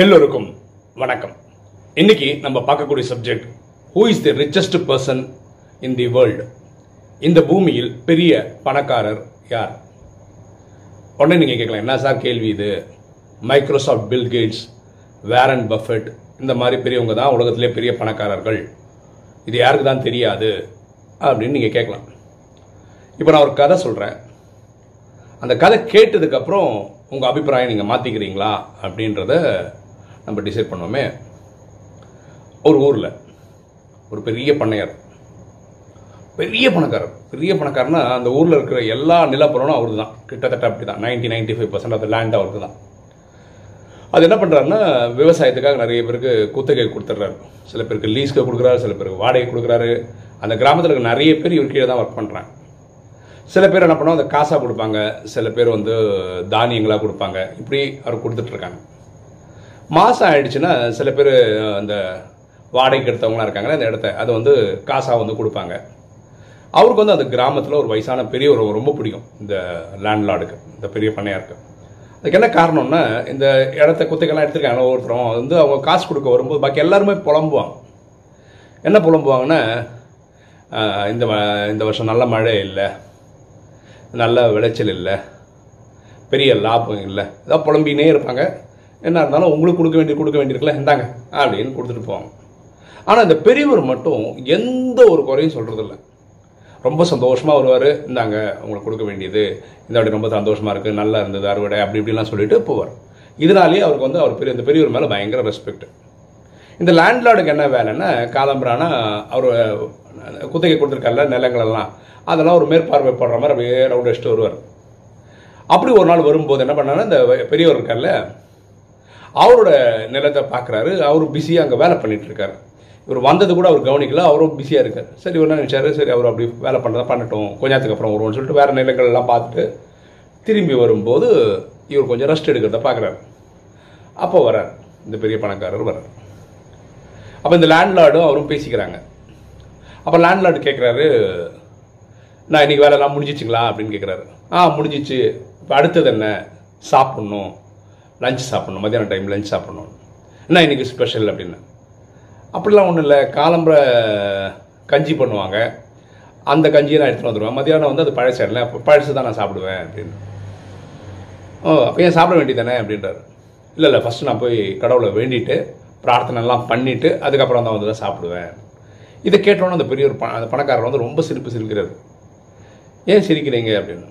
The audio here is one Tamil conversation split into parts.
எல்லோருக்கும் வணக்கம். இன்னைக்கு நம்ம பார்க்கக்கூடிய subject who is the richest person in the world இந்த பூமியில் பெரிய பணக்காரர் யார்? உடனே நீங்கள் கேட்கலாம் என்ன சார் கேள்வி இது? Microsoft Bill Gates Warren Buffett இந்த மாதிரி பெரியவங்க தான் உலகத்திலே பெரிய பணக்காரர்கள். இது யாருக்கு தான் தெரியாது? அப்படின்னு நீங்கள் கேட்கலாம். இப்போ நான் ஒரு கதை சொல்கிறேன் அந்த கதை கேட்டதுக்கப்புறம் உங்கள் அபிப்பிராயம் நீங்கள் மாற்றிக்கிறீங்களா அப்படின்றத நம்ம டிசைட் பண்ணுவோமே ஒரு ஊரில் ஒரு பெரிய பண்ணையார். பெரிய பணக்காரர். பெரிய பணக்காரனா அந்த ஊரில் இருக்கிற எல்லா நிலப்பரனும் அவருக்கு தான் கிட்டத்தட்ட அப்படி தான் ninety ninety five percent of land அவருக்கு தான் அது என்ன பண்ணுறாருன்னா விவசாயத்துக்காக நிறைய பேருக்கு குத்தகை கொடுத்துட்றாரு. சில பேருக்கு லீஸ்க்கு கொடுக்குறாரு சில பேருக்கு வாடகை கொடுக்குறாரு. அந்த கிராமத்தில் இருக்க நிறைய பேர் இவர் கீழே தான் ஒர்க் பண்ணுறாங்க சில பேர் என்ன பண்ணுவாங்க அந்த காசாக கொடுப்பாங்க. சில பேர் வந்து தானியங்களாக கொடுப்பாங்க. இப்படி அவர் கொடுத்துட்ருக்காங்க மாதம் ஆயிடுச்சுன்னா சில பேர் அந்த வாடகைக்கு எடுத்தவங்களாம் இருக்காங்களே அந்த இடத்த அதை வந்து காசாக வந்து கொடுப்பாங்க. அவருக்கு வந்து அந்த கிராமத்தில் ஒரு வயசான ஒரு ரொம்ப பிடிக்கும் இந்த லேண்ட்லார்டுக்கு இந்த பெரிய பண்ணையாருக்கு. அதுக்கு என்ன காரணம்னா இந்த இடத்த குத்தைக்கெல்லாம் எடுத்துருக்காங்க ஒவ்வொருத்தரும். அது வந்து அவங்க காசு கொடுக்க வரும்போது பாக்கி எல்லாருமே புலம்புவாங்க. என்ன புலம்புவாங்கன்னா இந்த வ- இந்த வருஷம் நல்ல மழை இல்லை நல்ல விளைச்சல் இல்லை பெரிய லாபம் இல்லை ஏதாவது புலம்பினே இருப்பாங்க. என்ன இருந்தாலும் உங்களுக்கு கொடுக்க வேண்டிய கொடுக்க வேண்டியிருக்கல இந்தாங்க அப்படின்னு கொடுத்துட்டு போவாங்க. ஆனால் இந்த பெரியவர் மட்டும் எந்த ஒரு குறையும் சொல்கிறதில்ல ரொம்ப சந்தோஷமாக வருவார் இந்தாங்க உங்களுக்கு கொடுக்க வேண்டியது இந்த அப்படி ரொம்ப சந்தோஷமாக இருக்குது நல்லா இருந்தது அறுவடை அப்படி இப்படிலாம் சொல்லிட்டு போவார். இதனாலேயே அவருக்கு வந்து அவர் பெரிய இந்த பெரியவர் மேலே பயங்கர ரெஸ்பெக்ட் இந்த லேண்ட்லார்டுக்கு என்ன வேலைன்னா காலம்பரானா அவர் குத்தகை கொடுத்துருக்காருல நிலங்களெல்லாம் அதெல்லாம் ஒரு மேற்பார்வை போடுற மாதிரி அப்படியே ரவுண்ட் அடிச்சுட்டு வருவார். அப்படி ஒரு நாள் வரும்போது என்ன பண்ணாருன்னா இந்த பெரியவர் இருக்கார்ல அவரோட நிலத்தை பார்க்குறாரு. அவர் பிஸியாக அங்கே வேலை பண்ணிட்டு இருக்காரு. இவர் வந்தது கூட அவர் கவனிக்கல. அவரும் பிஸியாக இருக்கார். சரி இவர் என்ன நினைச்சாரு? சரி அவர் அப்படி வேலை பண்ணுறதா பண்ணட்டும். கொஞ்ச நேரத்துக்கு அப்புறம் வருவோம்னு சொல்லிட்டு வேறு நிலங்கள்லாம் பார்த்துட்டு திரும்பி வரும்போது இவர் கொஞ்சம் ரெஸ்ட் எடுக்கிறத பார்க்குறாரு. அப்போ வரார் இந்த பெரிய பணக்காரர் வரார் அப்போ இந்த லேண்ட்லார்டும் அவரும் பேசிக்கிறாங்க. அப்போ லேண்ட்லார்டு கேட்குறாரு நான் இன்னைக்கு வேலைலாம் முடிஞ்சிச்சுங்களா? அப்படின்னு கேட்குறாரு ஆ முடிஞ்சிச்சு. இப்போ அடுத்தது என்ன? சாப்பிட்ணும். லஞ்ச் சாப்பிட்ணும் மதியானம் டைம் லஞ்ச் சாப்பிட்ணும். என்ன இன்னைக்கு ஸ்பெஷல் அப்படின்னு? அப்படிலாம் ஒன்றும் இல்லை. காலம்புற கஞ்சி பண்ணுவாங்க. அந்த கஞ்சியை நான் எடுத்துகிட்டு வந்துடுவேன் மத்தியானம் வந்து அது பழசு அப்போ பழசு தான் நான் சாப்பிடுவேன் அப்படின்னு. ஓ அப்போ ஏன் சாப்பிட வேண்டியதானே அப்படின்றாரு. இல்லை இல்லை ஃபஸ்ட்டு நான் போய் கடவுளை வேண்டிட்டு பிரார்த்தனைலாம் பண்ணிவிட்டு அதுக்கப்புறம் தான் வந்து தான் சாப்பிடுவேன். இதை கேட்டோன்னே அந்த பெரிய ஒரு ப அந்த பணக்காரர் வந்து ரொம்ப சிரிப்பு சிரிக்கிறார். ஏன் சிரிக்கிறீங்க அப்படின்னு.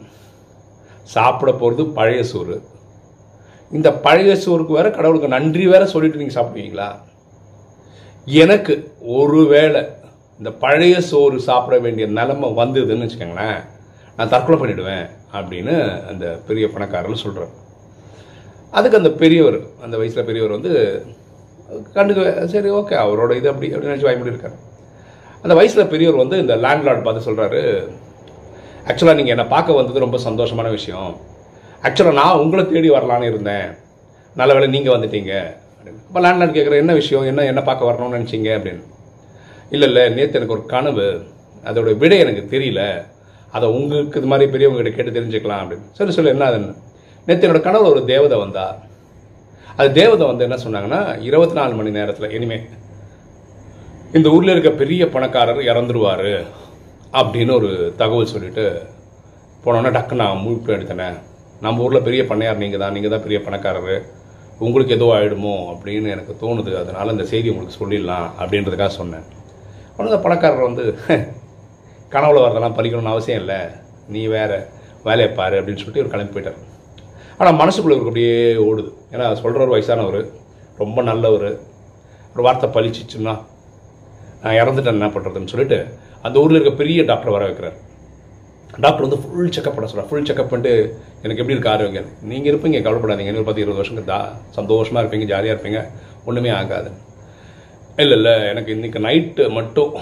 சாப்பிட போகிறது பழைய சோறு. இந்த பழைய சோறுக்கு வேற கடவுளுக்கு நன்றி வேற சொல்லிட்டு நீங்கள் சாப்பிடுவீங்களா? எனக்கு ஒருவேளை இந்த பழைய சோறு சாப்பிட வேண்டிய நிலைமை வந்ததுன்னு வச்சுக்கோங்களேன் நான் தற்கொலை பண்ணிவிடுவேன் அப்படின்னு அந்த பெரிய பணக்காரர் சொல்கிறார் அதுக்கு அந்த பெரியவர் அந்த வயசில் பெரியவர் வந்து கண்டுக்க சரி ஓகே அவரோட இது அப்படி அப்படின்னு நினச்சி வாய்மொழி இருக்கார் அந்த வயசில் பெரியவர் வந்து இந்த லேண்ட்லார்ட் பார்த்து சொல்கிறாரு ஆக்சுவலாக நீங்கள் என்னை பார்க்க வந்தது ரொம்ப சந்தோஷமான விஷயம். ஆக்சுவலாக நான் உங்களை தேடி வரலான்னு இருந்தேன். நல்ல வேலை நீங்கள் வந்துட்டீங்க. அப்படின்னு இப்போ லேண்ட்லார்ட் கேட்குற என்ன விஷயம்? என்ன என்ன பார்க்க வரணும்னு நினச்சிங்க? அப்படின்னு. இல்லை இல்லை நேற்று எனக்கு ஒரு கனவு. அதோட விடை எனக்கு தெரியல. அதை உங்களுக்கு இது மாதிரி பெரியவங்க கிட்ட கேட்டு தெரிஞ்சுக்கலாம் அப்படின்னு. சரி சொல்லு என்ன அதுன்னு? நேற்று என்னோட கனவு ஒரு தேவதை வந்தா அது தேவதை வந்து என்ன சொன்னாங்கன்னா இருபத்தி நாலு மணி நேரத்தில் இனிமே இந்த ஊரில் இருக்க பெரிய பணக்காரர் இறந்துருவார் அப்படின்னு ஒரு தகவல் சொல்லிட்டு போனோன்னே டக்கு நான் முழுப்பு எடுத்தேனே. நம்ம ஊரில் பெரிய பண்ணையார் நீங்கள் தான் நீங்கள் தான் பெரிய பணக்காரர். உங்களுக்கு எதுவும் ஆகிடுமோ அப்படின்னு எனக்கு தோணுது. அதனால் இந்த செய்தி உங்களுக்கு சொல்லிடலாம் அப்படின்றதுக்காக சொன்னேன். உடனே பணக்காரர் வந்து கனவுல வரதெல்லாம் பறிக்கணும்னு அவசியம் இல்லை. நீ வேற வேலையை பாரு அப்படின்னு சொல்லிட்டு இவர் கிளம்பி போயிட்டார். ஆனால் மனசுக்குள்ள இவருக்கு அப்படியே ஓடுது. ஏன்னா சொல்கிறவர் வயசானவர். ரொம்ப நல்லவர். ஒரு வார்த்தை பழிச்சிச்சுன்னா நான் இறந்துட்டேன் என்ன பண்ணுறதுன்னு சொல்லிட்டு அந்த ஊரில் இருக்க பெரிய டாக்டர் வர வைக்கிறார். டாக்டர் வந்து ஃபுல் செக்அப் பண்ண சொல்கிறார் ஃபுல் செக்அப் பண்ணிட்டு எனக்கு எப்படி இருக்கு ஆரோக்கியம்? நீங்கள் இருப்பீங்க கவலைப்படாதீங்க. இன்னொரு பத்து இருபது வருஷம் தா சந்தோஷமாக இருப்பீங்க ஜாலியாக இருப்பீங்க. ஒன்றுமே ஆகாது. இல்லை இல்லை. எனக்கு இன்றைக்கி நைட்டு மட்டும்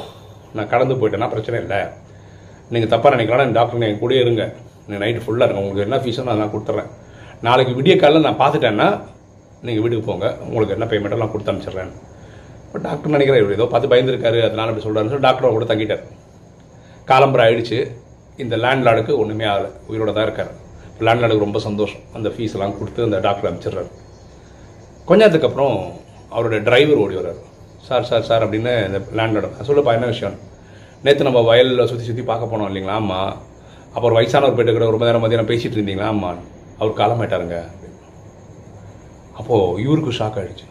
நான் கடந்து போயிட்டேன்னா பிரச்சனை இல்லை. நீங்கள் தப்பாக நினைக்கலாம் டாக்டர் என் கூடயே இருங்க. நீங்கள் நைட்டு ஃபுல்லாக இருங்க. உங்களுக்கு என்ன ஃபீஸோ நான் நான் கொடுத்துட்றேன் நாளைக்கு விடிய காலையில் நான் பார்த்துட்டேன்னா நீங்கள் வீட்டுக்கு போங்க. உங்களுக்கு என்ன பேமெண்ட்டோ நான் கொடுத்து அனுப்பிச்சிடுறேன். இப்போ டாக்டர் நினைக்கிறேன் இவர் ஏதோ பார்த்து பயந்துருக்காரு. அதனால அப்படி சொல்கிறாருன்னு சொல்லி டாக்டர் கூட தங்கிட்டார். காலம்பரம் ஆயிடுச்சு. இந்த லேண்ட்லார்டுக்கு ஒன்றுமே ஆகலை. உயிரோட தான் இருக்கார். லேண்ட்லார்டுக்கு ரொம்ப சந்தோஷம். அந்த ஃபீஸ் எல்லாம் கொடுத்து அந்த டாக்டர் அனுப்பிச்சிடுறாரு. கொஞ்ச நேரத்துக்கு அப்புறம் அவரோட டிரைவர் ஓடி வர்றார். சார் சார் சார் அப்படின்னு இந்த லேண்ட்லார்டு சொல்லப்பா என்ன விஷயம்? நேற்று நம்ம வயலில் சுற்றி சுற்றி பார்க்க போனோம் இல்லைங்களா ஆமாம் அப்புறம் வயசானவர் போயிட்டு கூட ரொம்ப நேரம் மதியானம் பேசிகிட்டு இருந்தீங்களா ஆமாம் அவர் காலமாயிட்டாருங்க. அப்போது இவருக்கு ஷாக் ஆகிடுச்சு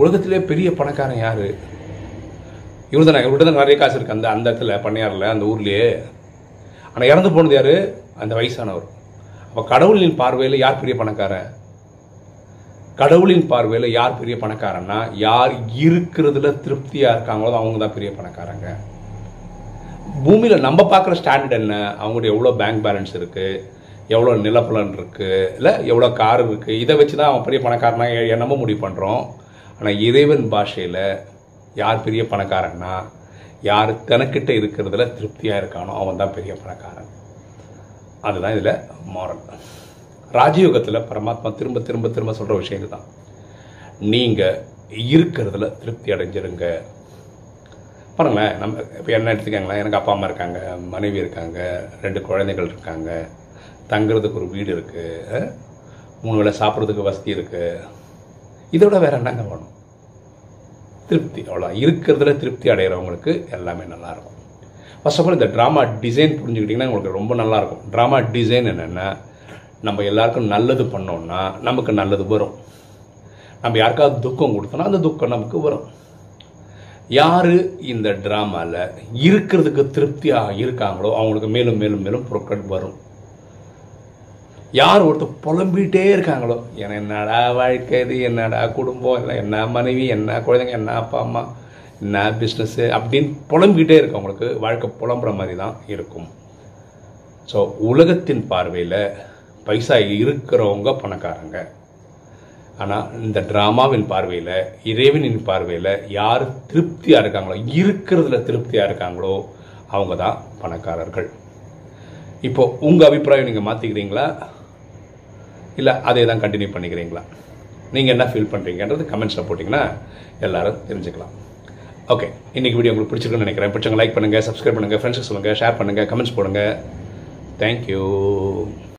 உலகத்திலே பெரிய பணக்காரன் யார்? இவர் தான் இவர்கிட்ட தான் நிறைய காசு இருக்குது அந்த அந்த இடத்துல பண்ணையாரில் அந்த ஊர்லேயே. ஆனால் இறந்து போனது யார்? அந்த வயசானவர். அப்போ கடவுளின் பார்வையில் யார் பெரிய பணக்காரன்? கடவுளின் பார்வையில் யார் பெரிய பணக்காரன்னா யார் இருக்கிறதுல திருப்தியாக இருக்காங்களோ அவங்க தான் பெரிய பணக்காரங்க. பூமியில் நம்ம பார்க்குற ஸ்டாண்டர்ட் என்ன? அவங்களுடைய எவ்வளோ பேங்க் பேலன்ஸ் இருக்குது எவ்வளோ நிலப்பலன் இருக்குது இல்லை எவ்வளோ கார் இருக்குது இதை வச்சு தான் அவன் பெரிய பணக்காரனாக என்னமோ முடிவு பண்ணுறோம் ஆனால் இறைவன் பாஷையில் யார் பெரிய பணக்காரன்னா யார் தனக்கிட்ட இருக்கிறதுல திருப்தியாக இருக்கானோ அவன் தான் பெரிய பணக்காரன். அதுதான் இதில் மாரல் ராஜயோகத்தில் பரமாத்மா திரும்ப திரும்ப திரும்ப சொல்கிற விஷயம் இதுதான். நீங்கள் இருக்கிறதுல திருப்தி அடைஞ்சிருங்க. பாருங்களேன் நம்ம இப்போ என்ன எடுத்துக்காங்களேன் எனக்கு அப்பா அம்மா இருக்காங்க மனைவி இருக்காங்க ரெண்டு குழந்தைகள் இருக்காங்க தங்குறதுக்கு ஒரு வீடு இருக்குது மூணு வேளை சாப்பிட்றதுக்கு வசதி இருக்குது இதோட வேற என்னங்க வேணும்? திருப்தி. அவ்வளோ இருக்கிறதுல திருப்தி அடைகிறவங்களுக்கு எல்லாமே நல்லாயிருக்கும். ஃபர்ஸ்ட் ஆஃப் ஆல் இந்த ட்ராமா டிசைன் புரிஞ்சுக்கிட்டிங்கன்னா உங்களுக்கு ரொம்ப நல்லாயிருக்கும். ட்ராமா டிசைன் என்னென்னா நம்ம எல்லாருக்கும் நல்லது பண்ணோம்னா நமக்கு நல்லது வரும். நம்ம யாருக்காவது துக்கம் கொடுத்தோம்னா அந்த துக்கம் நமக்கு வரும். யார் இந்த ட்ராமாவில் இருக்கிறதுக்கு திருப்தியாக இருக்காங்களோ அவங்களுக்கு மேலும் மேலும் மேலும் பொருட்கள் வரும். யார் ஒருத்தர் புலம்பிகிட்டே இருக்காங்களோ? ஏன்னா என்னடா வாழ்க்கை இது? என்னடா குடும்பம்? இல்லை என்ன மனைவி? என்ன குழந்தைங்க? என்ன அப்பா அம்மா? என்ன பிஸ்னஸ்ஸு அப்படின்னு புலம்பிக்கிட்டே இருக்கவங்களுக்கு வாழ்க்கை புலம்புற மாதிரி தான் இருக்கும். ஸோ உலகத்தின் பார்வையில் பைசா இருக்கிறவங்க பணக்காரங்க. ஆனால் இந்த ட்ராமாவின் பார்வையில் இறைவனின் பார்வையில் யார் திருப்தியாக இருக்காங்களோ இருக்கிறதுல திருப்தியாக இருக்காங்களோ அவங்க தான் பணக்காரர்கள். இப்போ உங்கள் அபிப்பிராயம் நீங்கள் மாற்றிக்கிறீங்களா இல்லை அதே தான் கண்டினியூ பண்ணிக்கிறீங்களா? நீங்கள் என்ன ஃபீல் பண்ணுறீங்கன்றது கமெண்ட்ஸில் போட்டிங்கன்னா எல்லாரும் தெரிஞ்சுக்கலாம். ஓகே இன்றைக்கி வீடியோ உங்களுக்கு பிடிச்சிருக்குன்னு நினைக்கிறேன். பிடிச்சவங்க லைக் பண்ணுங்கள் சப்ஸ்கிரைப் பண்ணுங்கள் ஃப்ரெண்ட்ஸுக்கு சொல்லுங்கள் ஷேர் பண்ணுங்கள் கமெண்ட்ஸ் போடுங்க. தேங்க்யூ